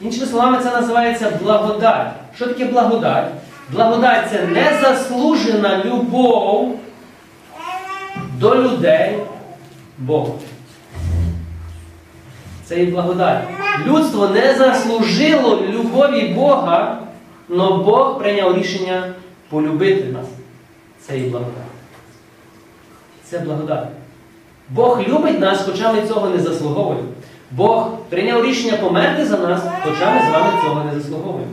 Іншими словами, це називається благодать. Що таке благодать? Благодать це незаслужена любов до людей Бога. Це і благодать. Людство не заслужило любові Бога, але Бог прийняв рішення полюбити нас. Це і благодать. Це благодать. Бог любить нас, хоча ми цього не заслуговуємо. Бог прийняв рішення померти за нас, хоча ми з вами цього не заслуговуємо.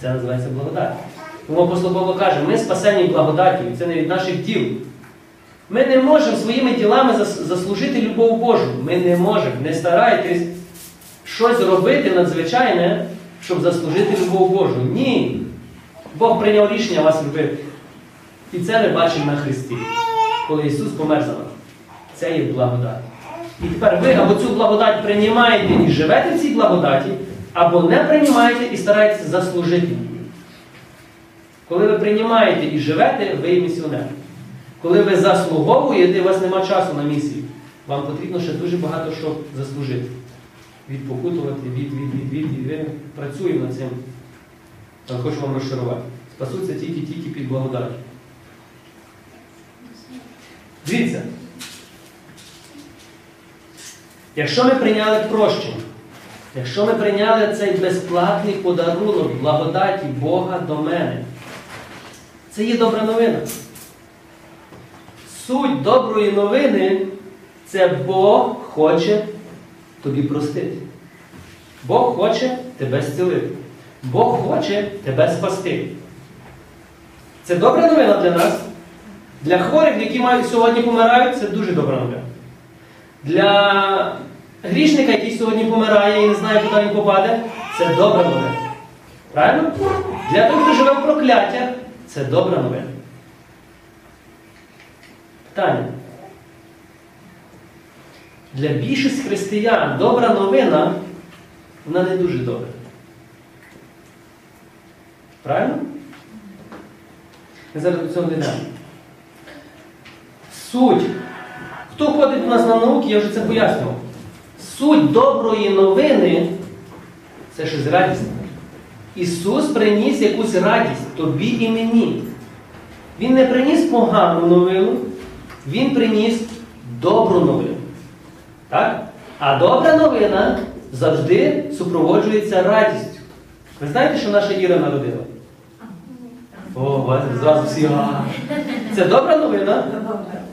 Це називається благодать. Тому апостол Павло каже, ми спасені благодаттю, і це не від наших діл. Ми не можемо своїми ділами заслужити любов Божу. Ми не можемо. Не старайтесь щось робити надзвичайне, щоб заслужити любов Божу. Ні. Бог прийняв рішення вас любити. І це ми бачимо на Христі, коли Ісус помер за нас. Це є благодать. І тепер ви або цю благодать приймаєте і живете в цій благодаті, або не приймаєте і стараєтеся заслужити. Коли ви приймаєте і живете, ви є місіонер. Коли ви заслуговуєте, у вас нема часу на місію. Вам потрібно ще дуже багато що заслужити. Відпокутувати, від, від, від, від, ви працюємо над цим. Але хочу вам розчарувати. Спасуться тільки-тільки під благодаттю. Дивіться. Якщо ми прийняли прощення, якщо ми прийняли цей безплатний подарунок благодаті Бога до мене, це є добра новина. Суть доброї новини це Бог хоче тобі простити. Бог хоче тебе зцілити. Бог хоче тебе спасти. Це добра новина для нас. Для хворих, які мають сьогодні помирають, це дуже добра новина. Для грішника, який сьогодні помирає і не знає, куди він попаде, це добра новина. Правильно? Для того, хто живе в прокляттях, це добра новина. Питання. Для більшості християн добра новина, вона не дуже добра. Правильно? Зараз до цього дійдемо. Суть. Хто ходить у нас на науки, я вже це пояснював. Суть доброї новини це щось радісне. Ісус приніс якусь радість тобі і мені. Він не приніс погану новину, Він приніс добру новину. Так? А добра новина завжди супроводжується радістю. Ви знаєте, що наша Іра народила? О, бачите, зразу всі. «А». Це добра новина.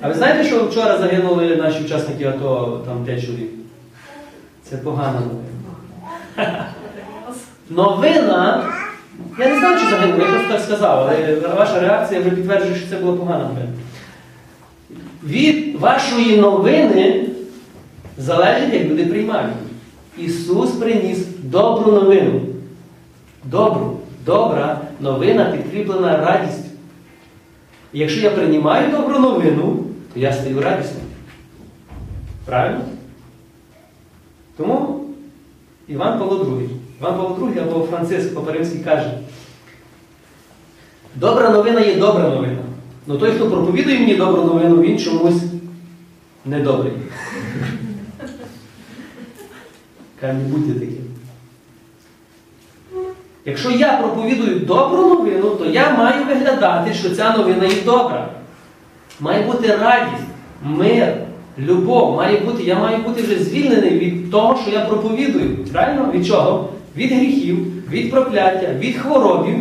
А ви знаєте, що вчора загинули наші учасники АТО, там 5 чоловік? Це погана новина. Новина. Я не знаю, чи загинули, я просто так сказав, але ваша реакція вже підтверджує, що це була погана новина. Від вашої новини залежить, як люди приймають. Ісус приніс добру новину. Добру, добра новина підкріплена радістю. І якщо я приймаю добру новину, то я стаю радісним. Правильно? Тому Іван Павло II. Іван Павло II або Франциск Папа-Римський каже, добра новина є добра новина. Але той, хто проповідує мені добру новину, він чомусь недобрий. Каже, не будьте таким. Якщо я проповідую добру новину, то я маю виглядати, що ця новина є добра. Має бути радість, мир, любов. Має бути, я маю бути вже звільнений від того, що я проповідую. Правильно? Від чого? Від гріхів, від прокляття, від хворобів.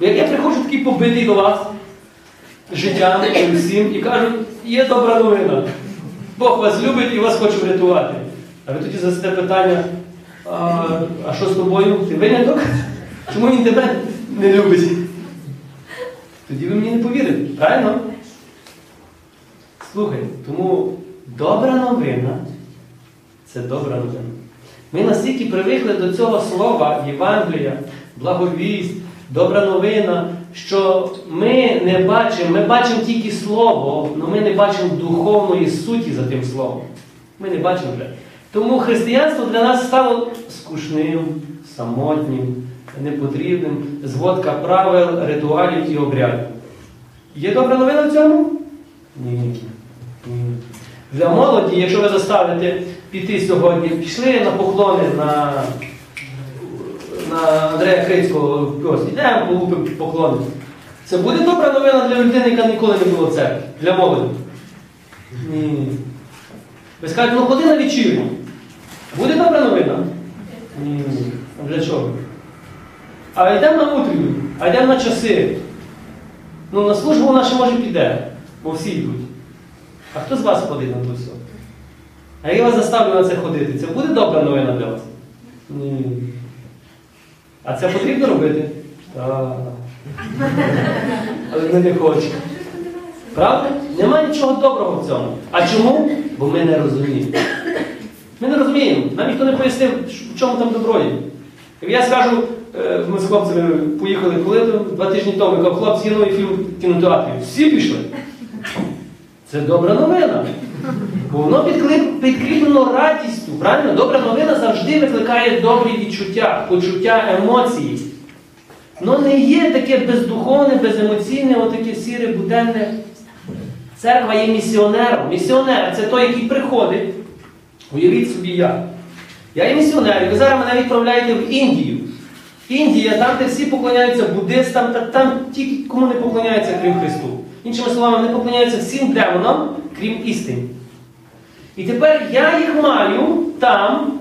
Бо Як я приходжу такий побитий до вас життям і всім і кажу, є добра новина. Бог вас любить і вас хоче врятувати. А ви тоді задасте питання, а, а що з тобою? Ти виняток? Чому він тебе не любить? Тоді ви мені не повірите, правильно? Слухай, тому добра новина це добра новина. Ми настільки привикли до цього слова Євангелія, благовість, добра новина, що ми не бачимо, ми бачимо тільки слово, але ми не бачимо духовної суті за тим словом. Ми не бачимо вже. Тому християнство для нас стало скучним, самотнім, непотрібним, зводка правил, ритуалів і обрядів. Є добра новина в цьому? Ні. Ні. Для молоді, якщо ви заставите піти сьогодні, пішли на поклони на, на Андрея Крицького, ось, йдемо полупимо поклони. Це буде добра новина для людини, яка ніколи не була в церкві, для молоді. Ні. Ви скажете, ну ходи на вечірню. Буде добра новина? Ні. А для чого? А йдемо на утренню, а йдемо на часи. Ну, на службу вона ще може піде, бо всі йдуть. А хто з вас ходить на то? А я вас заставлю на це ходити. Це буде добра новина для вас? Ні. А це потрібно робити? Так. Але ми не хочемо. Правда? Немає нічого доброго в цьому. А чому? Бо ми не розуміємо. Ми не розуміємо. Нам ніхто не пояснив, в чому там добро є. Як я скажу, е, ми з хлопцями поїхали коли два тижні тому, я кажу, хлопці, є фільм в кінотеатрі. Всі пішли. Це добра новина. Бо воно підкріплено радістю. Правильно? Добра новина завжди викликає добрі відчуття, почуття емоції. Воно не є таке бездуховне, беземоційне, отаке сіре, буденне. Церква є місіонером. Місіонер це той, який приходить. Уявіть собі я. Я є місіонер, і ви зараз мене відправляєте в Індію. Індія, там, де всі поклоняються буддистам, та там тільки кому не поклоняються, крім Христу. Іншими словами, не поклоняються всім демонам, крім істини. І тепер я їх маю там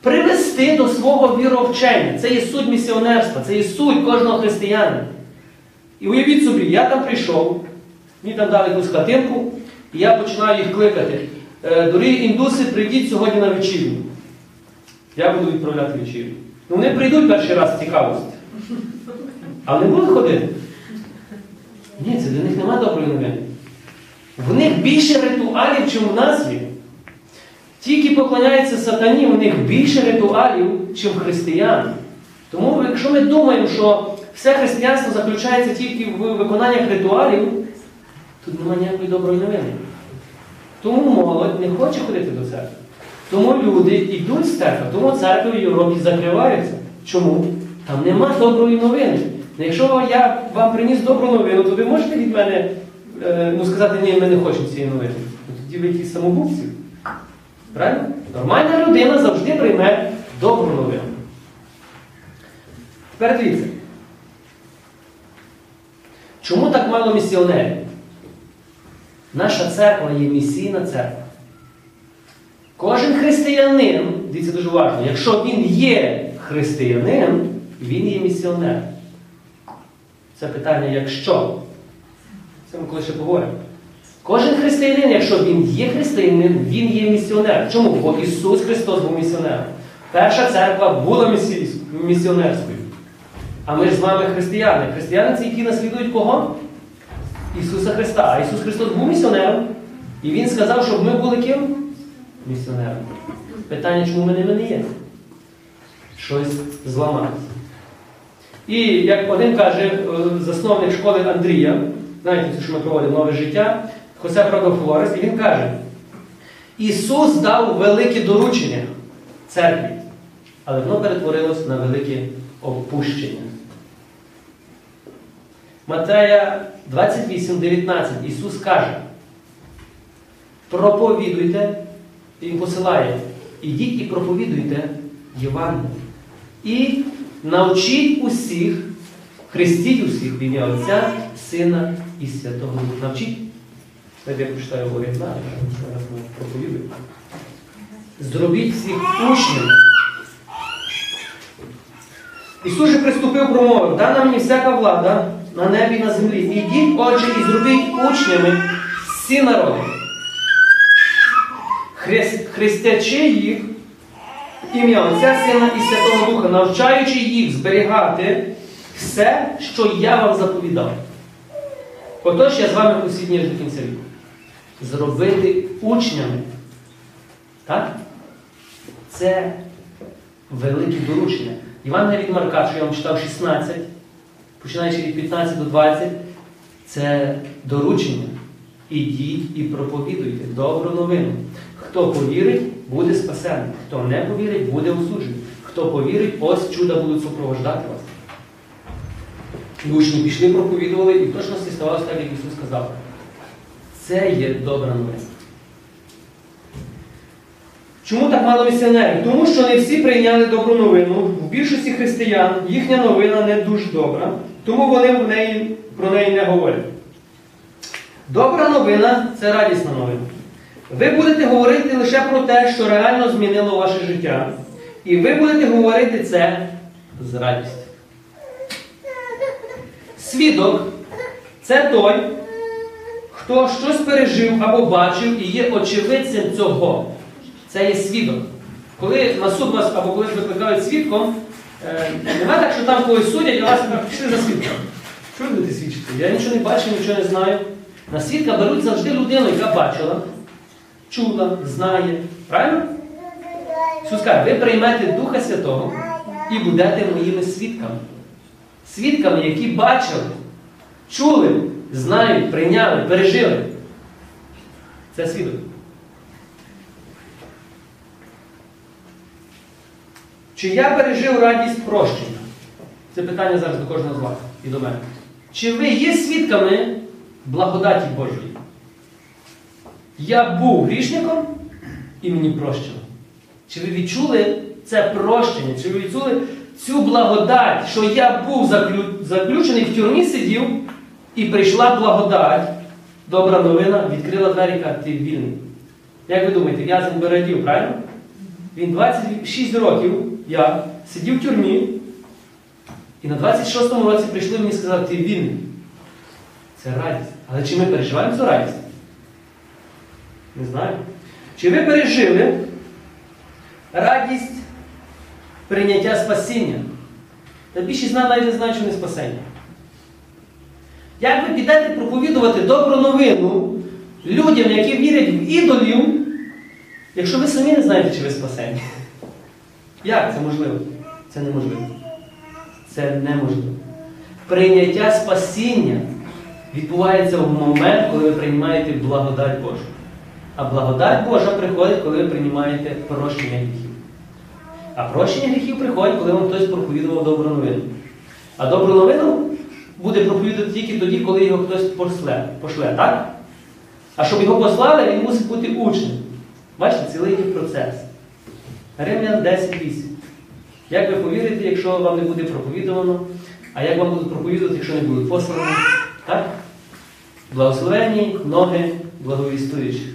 привести до свого віровчення. Це є суть місіонерства, це є суть кожного християнина. І уявіть собі, я там прийшов, мені там дали якусь хатинку, і я починаю їх кликати. «Е, Дорогі індуси, прийдіть сьогодні на вечірню. Я буду відправляти вечірню. Ну вони прийдуть перший раз цікавості. А вони будуть ходити? Ні, це для них немає доброї новини. В них більше ритуалів, ніж у нас є. Ті, які поклоняються сатані, у них більше ритуалів, ніж християн. Тому, якщо ми думаємо, що все християнство заключається тільки в виконаннях ритуалів, тут немає ніякої доброї новини. Тому молодь не хоче ходити до церкви. Тому люди йдуть з церкви, тому церкви в Європі закриваються. Чому? Там нема доброї новини. Ну, Якщо я вам приніс добру новину, то ви можете від мене е, ну, сказати, ні, ми не хочемо цієї новини. Ну, Тоді ви якісь самогубці. Правильно? Нормальна людина завжди прийме добру новину. Тепер дивіться. Чому так мало місіонерів? Наша церква є місійна церква. Кожен християнин, дивіться дуже важливо, якщо він є християнин, він є місіонер. Це питання якщо. Це ми коли ще поговоримо. Кожен християнин, якщо він є християнин, він є місіонер. Чому? Бо Ісус Христос був місіонером. Перша церква була місіонерською. А ми ж з вами християни. Християни це які наслідують кого? Ісуса Христа. А Ісус Христос був місіонером. І Він сказав, щоб ми були ким? Місіонером. Питання, чому ми не є? Щось зламалося. І як один каже, е, засновник школи Андрія, знаєте, що ми проводимо нове життя, Хосе Продофлорес, і він каже: Ісус дав велике доручення церкві, але воно перетворилось на велике опущення. Матея 28, 19 Ісус каже, проповідуйте, Він посилає, ідіть і проповідуйте Євангеліє. І навчіть усіх, хрестіть усіх в ім'я Отця, Сина і Святого. Навчіть. Знаєте, я зараз ми проповідуємо. Зробіть всіх учнями. Ісус же приступив промовив, дана мені всяка влада на небі і на землі. Ідіть, отже, і зробіть учнями всі народи. Хрест, хрестячи їх ім'я Отця, Сина і Святого Духа, навчаючи їх зберігати все, що я вам заповідав. Отож я з вами усі дні до кінця віку. Зробити учнями. Так? Це велике доручення. Івангелія від Марка, що я вам читав 16, починаючи від 15 до 20, це доручення. Ідіть і проповідуйте добру новину. Хто повірить, буде спасений. Хто не повірить, буде осуджений. Хто повірить, ось чуда будуть супровождати вас. І учні пішли, проповідували, і в точності ставалося так, як Ісус сказав. Це є добра новина. Чому так мало місіонерів? Тому що не всі прийняли добру новину. В більшості християн їхня новина не дуже добра, тому вони в неї, про неї не говорять. Добра новина це радісна новина. Ви будете говорити лише про те, що реально змінило ваше життя. І ви будете говорити це з радістю. Свідок це той, хто щось пережив або бачив і є очевидцем цього. Це є свідок. Коли на суд вас або коли викликають свідком, е, немає так, що там когось судять, а вас пішли за свідком. Що ви будете свідчити? Я нічого не бачив, нічого не знаю. На свідка беруть завжди людину, яка бачила, чула, знає. Правильно? Ісус ви приймете Духа Святого і будете моїми свідками. Свідками, які бачили, чули, знають, прийняли, пережили. Це свідок. Чи я пережив радість прощення? Це питання зараз до кожного з вас і до мене. Чи ви є свідками благодаті Божої? Я був грішником і мені прощено. Чи ви відчули це прощення? Чи ви відчули цю благодать, що я був заклю... заключений в тюрмі сидів і прийшла благодать, добра новина, відкрила двері каже, ти вільний. Як ви думаєте, в'язень Бередів, правильно? Він 26 років, я сидів в тюрмі, і на 26-му році прийшли мені і сказали, ти вільний. Це радість. Але чи ми переживаємо цю радість? Не знаю. Чи ви пережили радість прийняття спасіння? Та більшість з нас навіть не знає, що не спасення. Як ви підете проповідувати добру новину людям, які вірять в ідолів, якщо ви самі не знаєте, чи ви спасені? Як це можливо? Це неможливо. Це неможливо. Прийняття спасіння відбувається в момент, коли ви приймаєте благодать Божу. А благодать Божа приходить, коли ви приймаєте прощення гріхів. А прощення гріхів приходить, коли вам хтось проповідував добру новину. А добру новину буде проповідувати тільки тоді, коли його хтось пошле. пошле так? А щоб його послали, він мусить бути учнем. Бачите, цілий процес. Римлян 10.8. Як ви повірите, якщо вам не буде проповідувано, а як вам будуть проповідувати, якщо не будуть послані? Так? Благословенні ноги благовістуючих.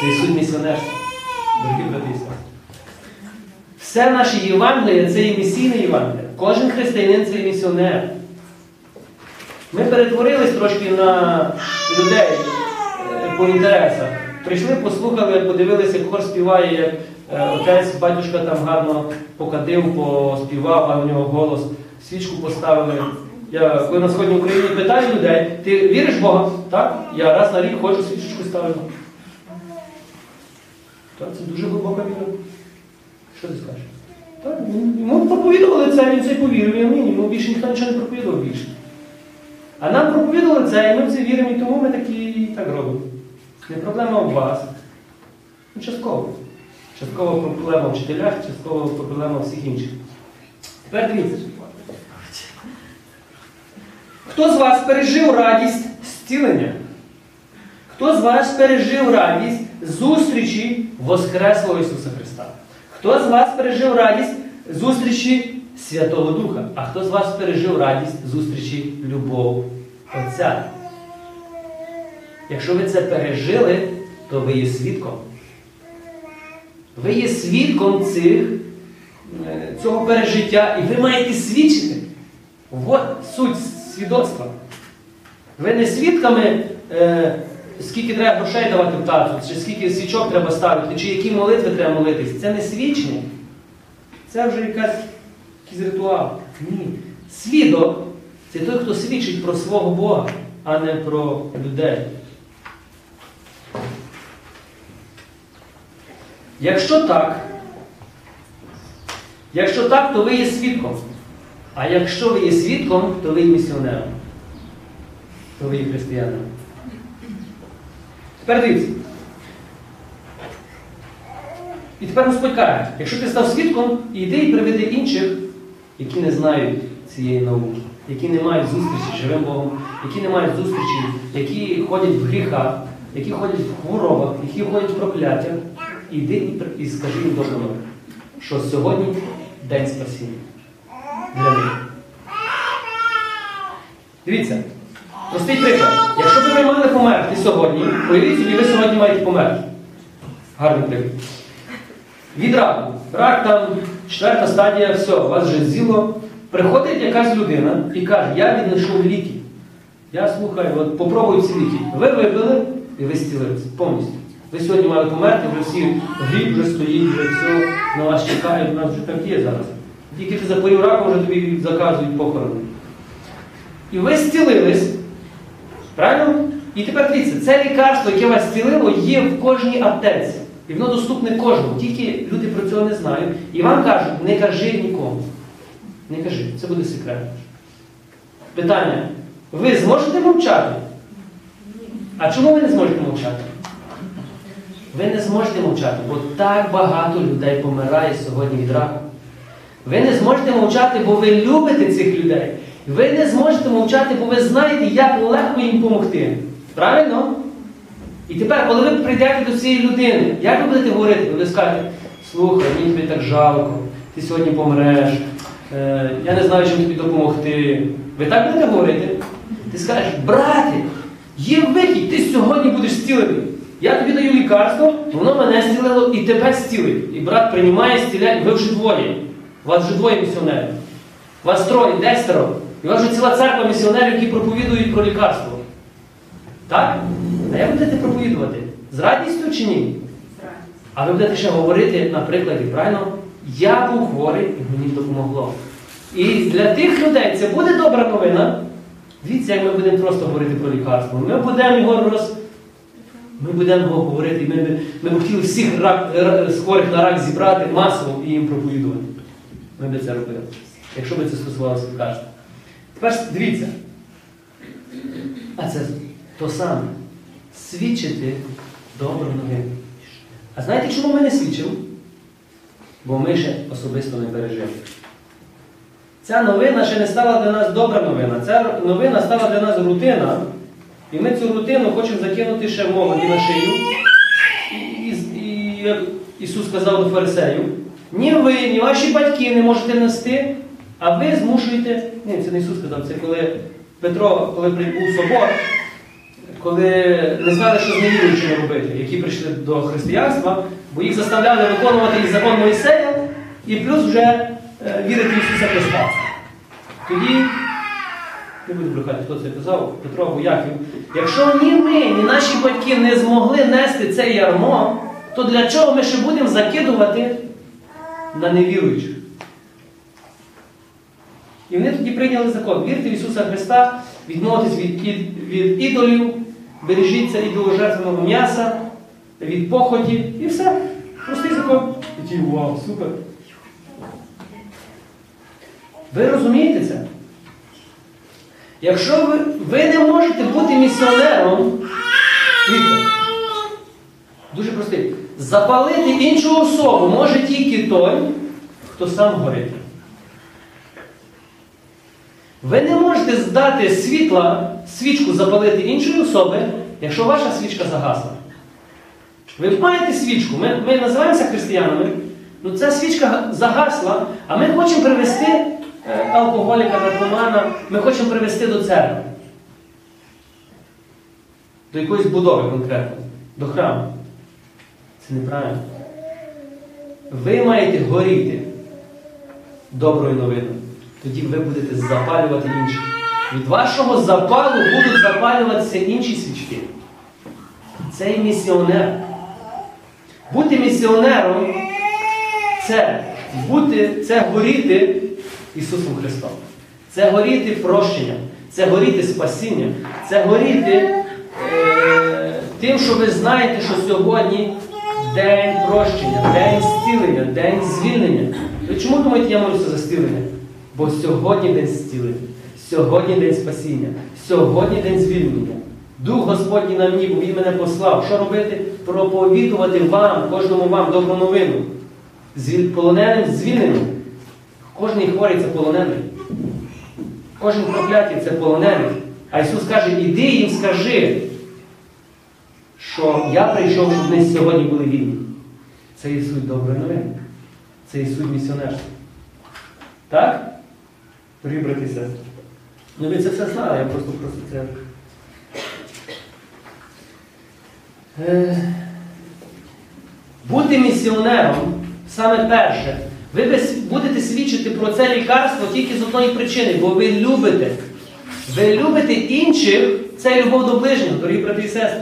Це і суть місіонерства. Дорогі брати і. Все наше Євангеліє це і місійне Євангеліє. Кожен християнин це і місіонер. Ми перетворились трошки на людей е, по інтересах. Прийшли, послухали, подивилися, як хор співає, як отець, батюшка там гарно покатив, поспівав, а у нього голос, свічку поставили. Я коли на сходній Україні питаю людей, ти віриш в Бога? Так? Я раз на рік ходжу свічечку ставлю. Так, це дуже глибока віра. Що ти скажеш? Так, йому проповідували це, він це повірив, і амінь. Йому більше ніхто нічого не проповідував більше. А нам проповідували це, і ми в це віримо, і тому ми такі і так робимо. Не проблема у вас. Ну, частково. Частково проблема в вчителях, частково проблема всіх інших. Тепер дивіться. Хто з вас пережив радість зцілення? Хто з вас пережив радість зустрічі Воскреслого Ісуса Христа? Хто з вас пережив радість зустрічі Святого Духа? А хто з вас пережив радість зустрічі любов Отця? Якщо ви це пережили, то ви є свідком. Ви є свідком цих, е, цього пережиття, і ви маєте свідчити. От суть свідоцтва. Ви не свідками, е, скільки треба грошей давати в тацу, чи скільки свічок треба ставити, чи які молитви треба молитись. Це не свідчення. Це вже якась, якийсь ритуал. Ні. Свідок це той, хто свідчить про свого Бога, а не про людей. Якщо так, якщо так, то ви є свідком. А якщо ви є свідком, то ви є місіонером. То ви є християнином. Тепер дивіться. І тепер Господь каже, якщо ти став свідком, іди і приведи інших, які не знають цієї науки, які не мають зустрічі з живим Богом, які не мають зустрічі, які ходять в гріхах, які ходять в хворобах, які ходять в прокляттях, іди і, скажи їм новину, що сьогодні день спасіння для них. Дивіться, простий приклад. Якщо б ви мали померти сьогодні, уявіть собі, ви сьогодні маєте померти. Гарний приклад. Від раку. Рак там, четверта стадія, все, у вас вже зіло. Приходить якась людина і каже, я віднайшов ліки. Я слухаю, от попробую ці ліки. Ви випили і ви зцілилися повністю. Ви сьогодні мали померти, вже всі гріб вже стоїть, вже все, на вас чекають, у нас вже так є зараз. Тільки ти запоїв раком, вже тобі заказують похорони. І ви зцілились. Правильно? І тепер дивіться, це лікарство, яке вас зцілило, є в кожній аптеці. І воно доступне кожному. Тільки люди про цього не знають. І вам кажуть, не кажи нікому. Не кажи, це буде секрет. Питання. Ви зможете мовчати? А чому ви не зможете мовчати? Ви не зможете мовчати, бо так багато людей помирає сьогодні від раку. Ви не зможете мовчати, бо ви любите цих людей. Ви не зможете мовчати, бо ви знаєте, як легко їм допомогти. Правильно? І тепер, коли ви прийдете до цієї людини, як ви будете говорити? Ви скажете, слухай, мені тобі так жалко, ти сьогодні помреш, е, я не знаю, чим тобі допомогти. Ви так будете говорити? Ти скажеш, брате, є вихід, ти сьогодні будеш зцілений. Я тобі даю лікарство, воно мене зцілило і тебе зцілить. І брат приймає, зціляє, ви вже двоє. У вас вже двоє місіонерів. У вас троє, десятеро. І у вас вже ціла церква місіонерів, які проповідують про лікарство. Так? А як будете проповідувати? З радістю чи ні? А ви будете ще говорити на прикладі, правильно? Я був хворий і мені допомогло. І для тих людей це буде добра новина. Дивіться, як ми будемо просто говорити про лікарство. Ми будемо його роз... Ми будемо говорити, ми, ми, ми б хотіли всіх рак, хворих на рак зібрати масово і їм проповідувати. Ми б це робили, якщо б це стосувалося лікарства. Тепер дивіться. А це то саме. Свідчити добру новину. А знаєте, чому ми не свідчимо? Бо ми ще особисто не пережили. Ця новина ще не стала для нас добра новина. Ця новина стала для нас рутина. І ми цю рутину хочемо закинути ще молоді на шию. І, і, і як Ісус сказав до фарисеїв, ні ви, ні ваші батьки не можете нести, а ви змушуєте. Ні, це не Ісус сказав, це коли Петро, коли прибув собор, коли не знали, що з невіруючими робити, які прийшли до християнства, бо їх заставляли виконувати і закон Моїсея, і плюс вже е, вірити в Ісуса Христа. Тоді, не буду брехати, хто це казав, Петро або Яків, якщо ні ми, ні наші батьки не змогли нести це ярмо, то для чого ми ще будемо закидувати на невіруючих? І вони тоді прийняли закон. Вірте в Ісуса Христа, відмовитись від, ід- від ідолів, бережіться ідоложертвеного м'яса, від поході і все. Простий закон. І ті, вау, супер. Ви розумієте це? Якщо ви, ви не можете бути місіонером, дивіться, дуже простий. Запалити іншу особу може тільки той, хто сам горить. Ви не можете здати світла, свічку запалити іншої особи, якщо ваша свічка загасла. Ви маєте свічку, ми, ми називаємося християнами, ну ця свічка загасла, а ми хочемо привести алкоголіка, наркомана, ми хочемо привести до церкви. До якоїсь будови конкретно, до храму. Це неправильно. Ви маєте горіти доброю новиною. Тоді ви будете запалювати інших. Від вашого запалу будуть запалюватися інші свічки. Це і місіонер. Бути місіонером це бути, це горіти Ісусом Христом. Це горіти прощенням, це горіти спасінням, це горіти е, тим, що ви знаєте, що сьогодні день прощення, день зцілення, день звільнення. Ви чому думаєте, я молюся за зцілення? Бо сьогодні день зцілення, сьогодні день спасіння, сьогодні день звільнення. Дух Господній на мені, бо Він мене послав. Що робити? Проповідувати вам, кожному вам добру новину. Полоненим звільненим. Кожний хворий це полонений. Кожен проклятий це полонений. А Ісус каже, іди їм скажи, що я прийшов, щоб вони сьогодні були вільні. Це і суть доброї новини. Це і суть місіонерства. Так? Дорогі сестри. Ну ви це все знали, я просто просто це. Е, Бути місіонером саме перше. Ви будете свідчити про це лікарство тільки з одної причини, бо ви любите. Ви любите інших, це любов до ближнього, дорогі брати і сестри.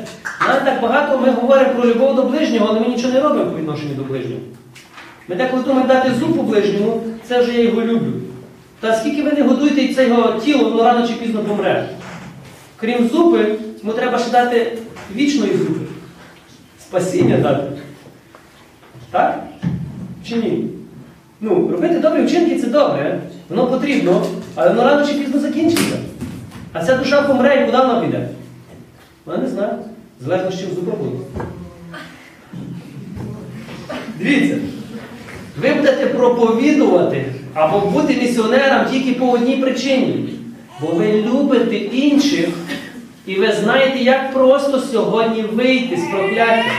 Нам так багато ми говоримо про любов до ближнього, але ми нічого не робимо по відношенню до ближнього. Ми так думаємо дати зуб ближньому, це вже я його люблю. Та скільки ви не годуєте це його тіло, воно рано чи пізно помре. Крім зупи, йому треба ще дати вічної зупи. Спасіння дати. Так? Чи ні? Ну, робити добрі вчинки це добре, воно потрібно, але воно рано чи пізно закінчиться. А ця душа помре і куди вона піде? Вона не знаю. Залежно з чим зубра. Дивіться, ви будете проповідувати або бути місіонером тільки по одній причині. Бо ви любите інших, і ви знаєте, як просто сьогодні вийти з прокляття,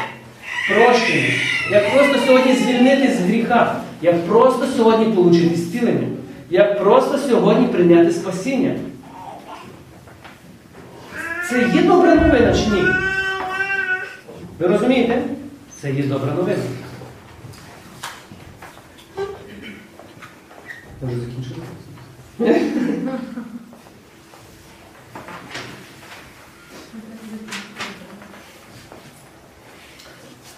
прощення, як просто сьогодні звільнити з гріха, як просто сьогодні отримати зцілення, як просто сьогодні прийняти спасіння. Це є добра новина чи ні? Ви розумієте? Це є добра новина. Може закінчити?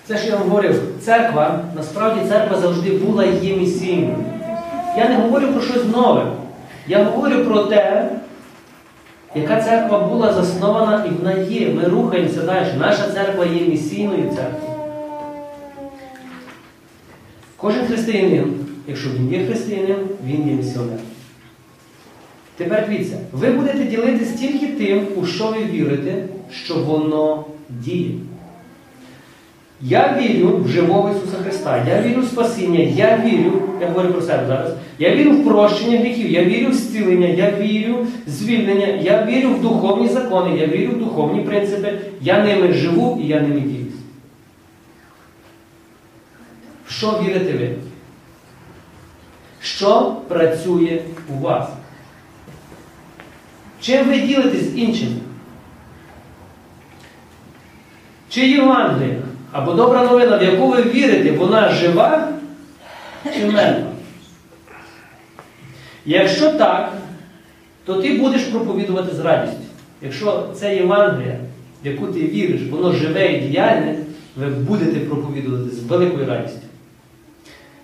Це ж я вам говорив, церква, насправді церква завжди була і є місійною. Я не говорю про щось нове. Я говорю про те, яка церква була заснована і вона є. Ми рухаємося далі. Наша церква є місійною церквою. Кожен християнин, якщо він є християнин, він є місіонер. Тепер дивіться, ви будете ділитись тільки тим, у що ви вірите, що воно діє. Я вірю в живого Ісуса Христа, я вірю в спасіння, я вірю, я говорю про себе зараз, я вірю в прощення гріхів, я вірю в зцілення, я вірю в звільнення, я вірю в духовні закони, я вірю в духовні принципи, я ними живу і я ними діюсь. В що вірите ви? Що працює у вас? Чим ви ділитесь з іншими? Чи Євангелія або добра новина, в яку ви вірите, вона жива чи мертва? Якщо так, то ти будеш проповідувати з радістю. Якщо це Євангелія, в яку ти віриш, воно живе і діяльне, ви будете проповідувати з великою радістю.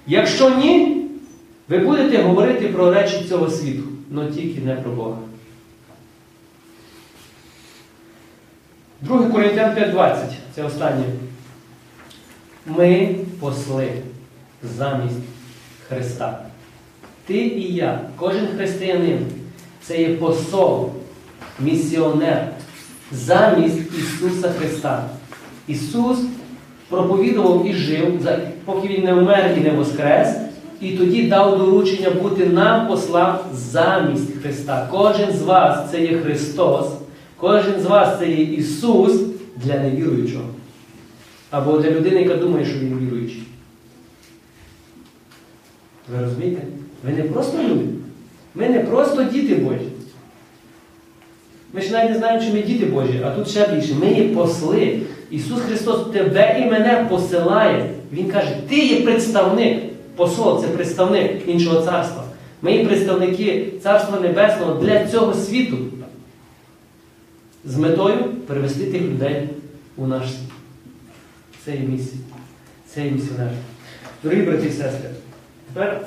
Якщо ні, ви будете говорити про речі цього світу, але тільки не про Бога. 2 Коринтян 5.20. Це останнє. Ми посли замість Христа. Ти і я, кожен християнин, це є посол, місіонер замість Ісуса Христа. Ісус проповідував і жив, поки Він не вмер і не воскрес, і тоді дав доручення бути нам послам замість Христа. Кожен з вас це є Христос. Кожен з вас це є Ісус для невіруючого. Або для людини, яка думає, що він віруючий. Ви розумієте? Ви не просто люди. Ми не просто діти Божі. Ми ж навіть не знаємо, чи ми діти Божі, а тут ще більше. Ми є посли. Ісус Христос тебе і мене посилає. Він каже, ти є представник. Посол це представник іншого царства. Ми є представники Царства Небесного для цього світу з метою перевести тих людей у наш світ. Це є місія. Це є місіонер. Дорогі брати і сестри, тепер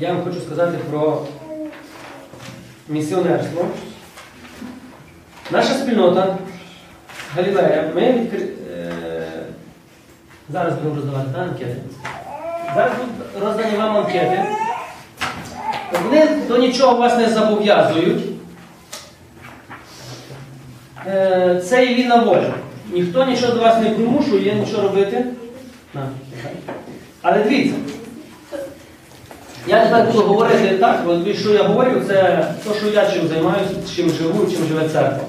я вам хочу сказати про місіонерство. Наша спільнота Галілея, ми відкри... е... зараз будемо роздавати да, анкети. Зараз будуть роздані вам анкети. Вони до нічого вас не зобов'язують. Е, Це є вільна воля. Ніхто нічого до вас не примушує нічого робити. Але дивіться. Я тепер буду говорити так, от що я говорю, це те, що я чим займаюся, чим живу, чим живе церква.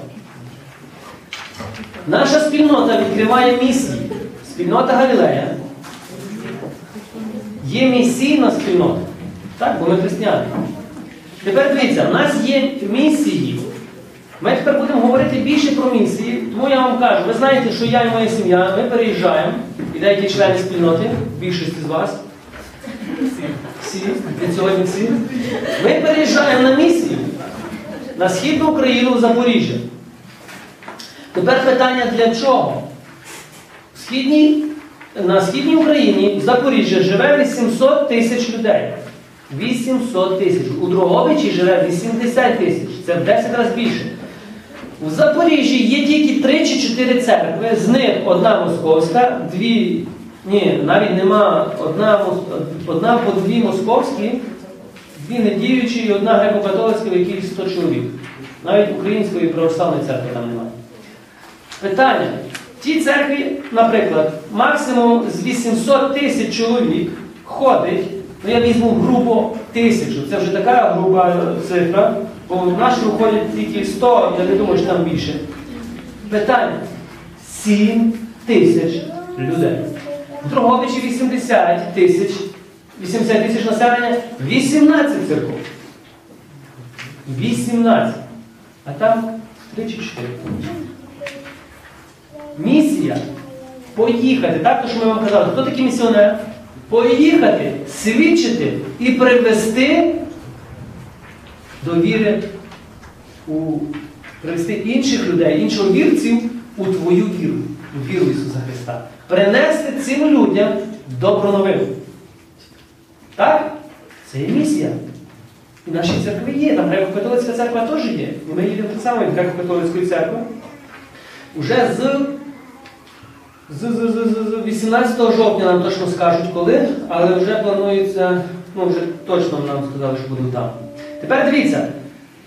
Наша спільнота відкриває місії. Спільнота Галілея є місійна спільнота. Так, бо ми християни. Тепер дивіться, в нас є місії. Ми тепер будемо говорити більше про місії, тому я вам кажу, ви знаєте, що я і моя сім'я, ми переїжджаємо, і деякі члени спільноти, більшість з вас. Всі, від сьогодні всі. Ми переїжджаємо на місію на Східну Україну в Запоріжжя. Тепер питання для чого? В на Східній Україні в Запоріжжі живе 800 тисяч людей. 800 тисяч. У Дрогобичі живе 80 тисяч. Це в 10 разів більше. В Запоріжжі є тільки 3 чи 4 церкви, з них одна московська, дві, ні, навіть нема одна, одна або дві московські, дві недіючі і одна греко-католицька, в якій 100 чоловік. Навіть української православної церкви там немає. Питання. В тій церкві, наприклад, максимум з 800 тисяч чоловік ходить, ну я візьму грубо тисячу. Це вже така груба е, цифра, бо в нашу входять тільки 100, я не думаю, що там більше. Питання. 7 тисяч людей. В Дрогобичі 80 тисяч, 80 тисяч населення, 18 церков. 18. А там 3 чи 4. Місія поїхати, так, то що ми вам казали, хто такий місіонер? Поїхати, свідчити і привести до віри у привести інших людей, інших вірців у твою віру, у віру Ісуса Христа. Принести цим людям добру новину. Так? Це є місія. І наші церкви є, там греко-католицька церква теж є. І ми їдемо так само від греко-католицької церкви. Уже з, з, з, з, з 18 жовтня нам точно скажуть коли, але вже планується, ну вже точно нам сказали, що будемо там. Тепер дивіться,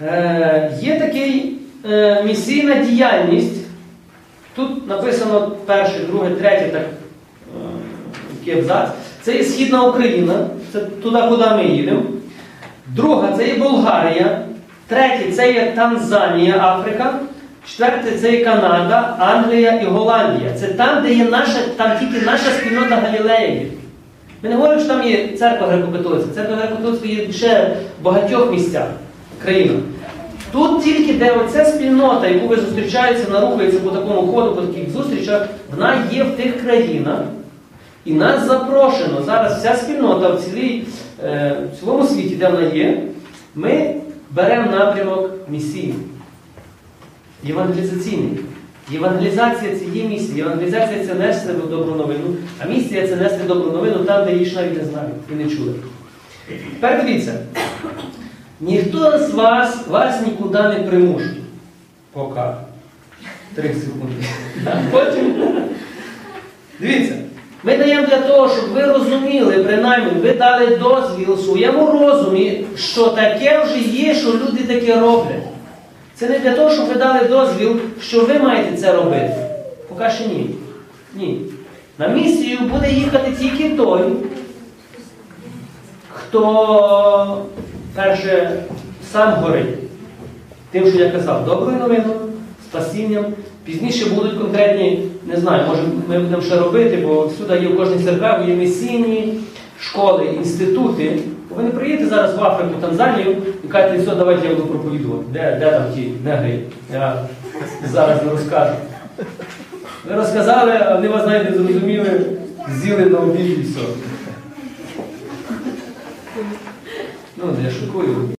е, є такий е, місійна діяльність. Тут написано перше, друге, третє, так, е, абзац. Це є Східна Україна, це туди, куди ми їдемо. Друга це є Болгарія. Третє це є Танзанія, Африка. Четверте це є Канада, Англія і Голландія. Це там, де є наша, там тільки наша спільнота Галілеї. Ми не говоримо, що там є церква греко-католицька. Церква греко-католицька є ще в багатьох місцях країнах. Тут тільки де оця спільнота, яку ви зустрічаєтеся, нарухається по такому ходу, по таких зустрічах, вона є в тих країнах. І нас запрошено зараз вся спільнота в, цілій, е, в цілому світі, де вона є, ми беремо напрямок місії. Євангелізаційний. Євангелізація це є місія. Євангелізація це нести добру новину, а місія це нести добру новину там, де її навіть не знають і не чули. Тепер дивіться. Ніхто з вас вас нікуди не примушує. Поки. Три секунди. Потім. Дивіться. Ми даємо для того, щоб ви розуміли, принаймні, ви дали дозвіл своєму розумі, що таке вже є, що люди таке роблять. Це не для того, щоб ви дали дозвіл, що ви маєте це робити. Поки що ні. Ні. На місію буде їхати тільки той, хто перше сам горить. Тим, що я казав, доброю новиною, спасінням. Пізніше будуть конкретні, не знаю, може ми будемо ще робити, бо всюди є в кожній церкві є місійні школи, інститути. Ви не приїдете зараз в Африку, Танзанію і кажете, все, давайте я буду проповідувати. Де, де там ті негри? Я зараз не розкажу. Ви розказали, а вони вас навіть не зрозуміли, з'їли на обід і все. Ну, я шукую.